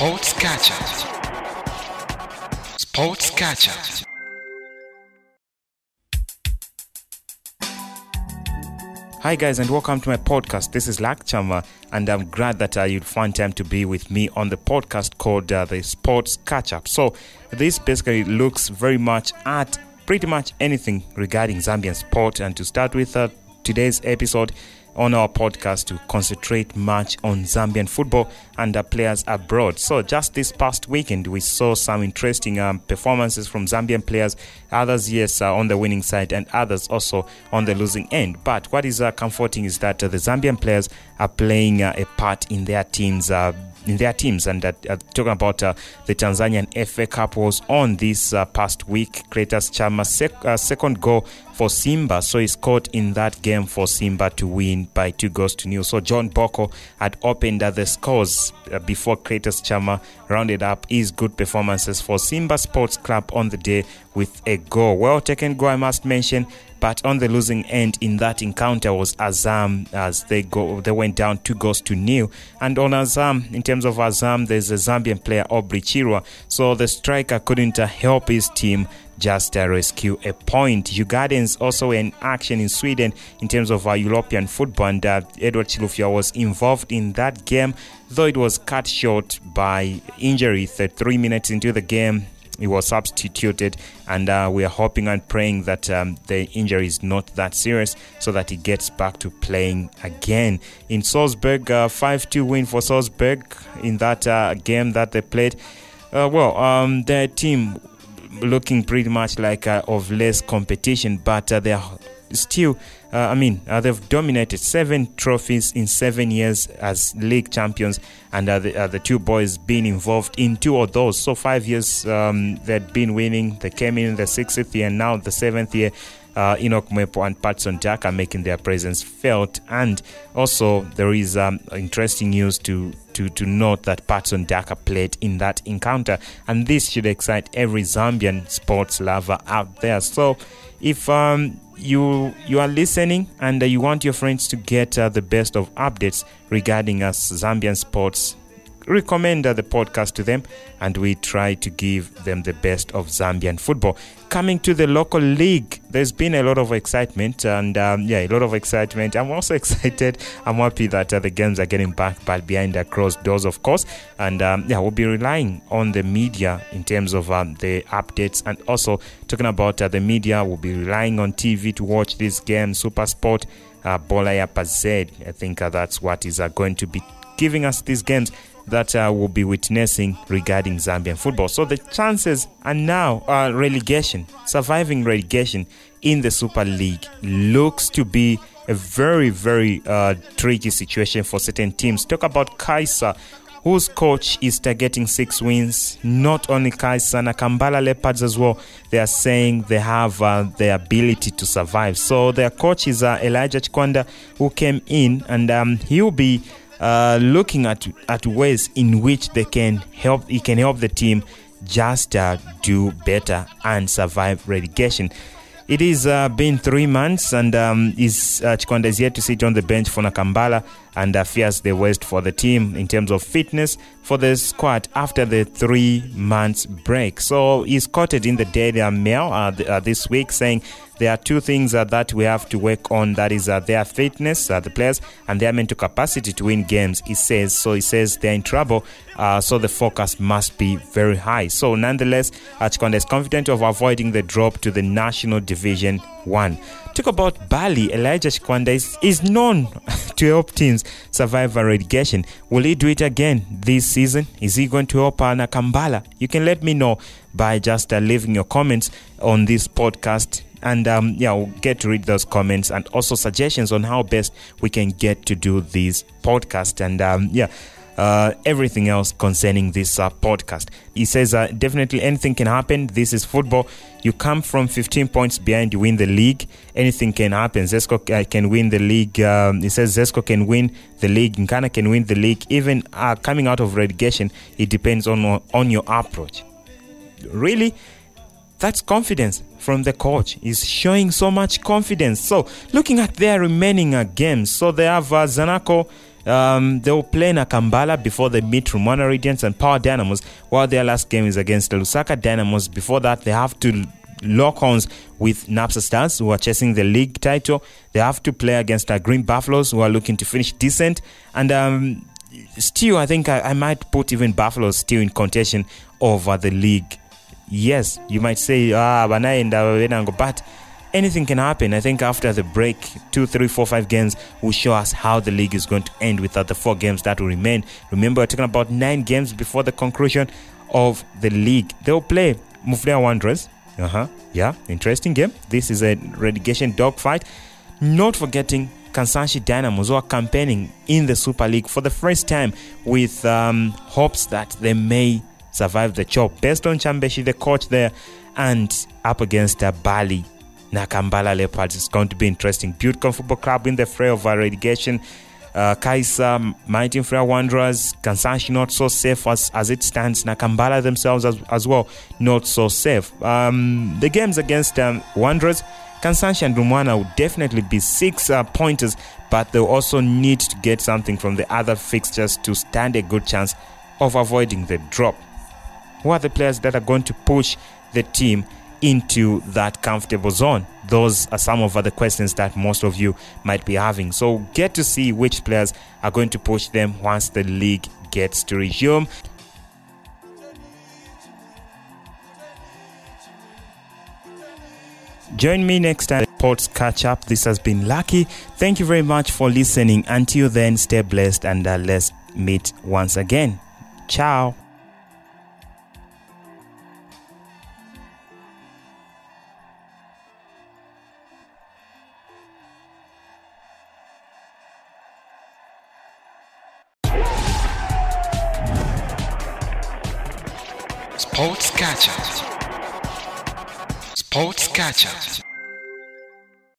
Sports Catcher. Sports Catcher. Hi, guys, and welcome to my podcast. This is Lakchama, and I'm glad that uh, you'd find time to be with me on the podcast called uh, the Sports Catch Up. So, this basically looks very much at pretty much anything regarding Zambian sport. And to start with, uh, today's episode on our podcast to concentrate much on Zambian football and the players abroad. So, just this past weekend, we saw some interesting um, performances from Zambian players, others, yes, uh, on the winning side, and others also on the losing end. But what is uh, comforting is that uh, the Zambian players are playing uh, a part in their teams. Uh, in their teams, and uh, talking about the Tanzanian FA Cup was on this past week. Clatous Chama's sec- second goal for Simba, so he scored in that game for Simba to win by two goals to nil. So John Bocco had opened the scores uh, before Clatous Chama rounded up his good performances for Simba Sports Club on the day with a goal. Well taken goal, I must mention. But on the losing end in that encounter was Azam as they go they went down two goals to nil. And on Azam, in terms of Azam, there's a Zambian player Obrey Chirwa. So the striker couldn't help his team just uh, rescue a point. Djurgårdens also in action in Sweden in terms of our European football, and uh, Edward Chilufya was involved in that game, though it was cut short by injury. Three minutes into the game, he was substituted, and uh, we are hoping and praying that um, the injury is not that serious so that he gets back to playing again. In Salzburg, uh, 5 2 win for Salzburg in that uh, game that they played. Uh, well, um, their team looking pretty much like uh, of less competition, but uh, they are still, uh, I mean, uh, they've dominated seven trophies in seven years as league champions, and uh, the, uh, the two boys been involved in two of those. So five years um, they'd been winning. They came in the sixth year, now the seventh year. Uh, Enock Mwepu and Patson Jack are making their presence felt, and also there is um, interesting news to to, to note that Patson Daka played in that encounter, and this should excite every Zambian sports lover out there. So, if um, you you are listening and uh, you want your friends to get uh, the best of updates regarding us Zambian sports, recommend the podcast to them, and we try to give them the best of Zambian football. Coming to the local league, there's been a lot of excitement, and um, yeah, a lot of excitement. I'm also excited. I'm happy that uh, the games are getting back, but behind the closed doors, of course. And um, yeah, we'll be relying on the media in terms of um, the updates, and also talking about uh, the media, we'll be relying on TV to watch this game. Super Sport, uh, Bola ya Pazed. I think uh, that's what is uh, going to be giving us these games that uh, we'll be witnessing regarding Zambian football. So the chances are now uh, relegation, surviving relegation in the Super League looks to be a very, very uh, tricky situation for certain teams. Talk about Kaiser, whose coach is targeting six wins. Not only Kaiser, Nakambala Leopards as well. They are saying they have uh, the ability to survive. So their coach is uh, Elijah Chikwanda, who came in, and um, he'll be uh, looking at at ways in which they can help he can help the team just uh, do better and survive relegation. It is uh, been three months, and um, is uh, Chikwanda is yet to sit on the bench for Nakambala and fears the worst for the team in terms of fitness for the squad after the three months break. So he's quoted in the Daily Mail uh, th- uh, this week saying there are two things uh, that we have to work on that is uh, their fitness, uh, the players, and their mental capacity to win games. He says so. He says they're in trouble, uh, so the focus must be very high. So, nonetheless, Chikwanda is confident of avoiding the drop to the National Division One. Talk about Bali. Elijah Chikwanda is, is known to help teams survive a relegation. Will he do it again this season? Is he going to help uh, Nakambala? You can let me know by just uh, leaving your comments on this podcast and um, yeah, we'll get to read those comments and also suggestions on how best we can get to do this podcast. And um, yeah, uh, everything else concerning this uh, podcast. He says uh, definitely anything can happen. This is football. You come from 15 points behind, you win the league. Anything can happen. Zesco uh, can win the league. Um, he says Zesco can win the league. Nkana can win the league. Even uh, coming out of relegation, it depends on on your approach. Really, that's confidence from the coach. He's showing so much confidence. So, looking at their remaining uh, games, so they have Zanaco Um, they will play in Nakambala before they meet Lumwana Radiants and Power Dynamos, while their last game is against the Lusaka Dynamos. Before that, they have to lock horns with Napsa Stars, who are chasing the league title. They have to play against the Green Buffaloes, who are looking to finish decent. And um, still, I think I, I might put even Buffaloes still in contention over the league. Yes, you might say, ah, but anything can happen. I think after the break, two, three, four, five games will show us how the league is going to end without the four games that will remain. Remember, we're talking about nine games before the conclusion of the league. They'll play Mufulira Wanderers. Uh huh. Yeah, interesting game. This is a relegation dogfight. Not forgetting Kansanshi Dynamos who are campaigning in the Super League for the first time with um, hopes that they may survive the chop. Based on Chambeshi, the coach there, and up against uh, Bali Nakambala Leopards. It's going to be interesting. Beautiful Football Club in the fray of relegation. Uh, Kaisa, Mighty Mufulira Wanderers, Kansanshi not so safe as, as it stands. Nakambala themselves as, as well not so safe. Um, the games against um, Wanderers, Kansanshi and Lumwana will definitely be six uh, pointers, but they'll also need to get something from the other fixtures to stand a good chance of avoiding the drop. Who are the players that are going to push the team into that comfortable zone? Those are some of the questions that most of you might be having. So get to see which players are going to push them once the league gets to resume. Join me next time. Sports catch up. This has been Lucky. Thank you very much for listening. Until then, stay blessed and uh, let's meet once again. Ciao. スポーツカルチャー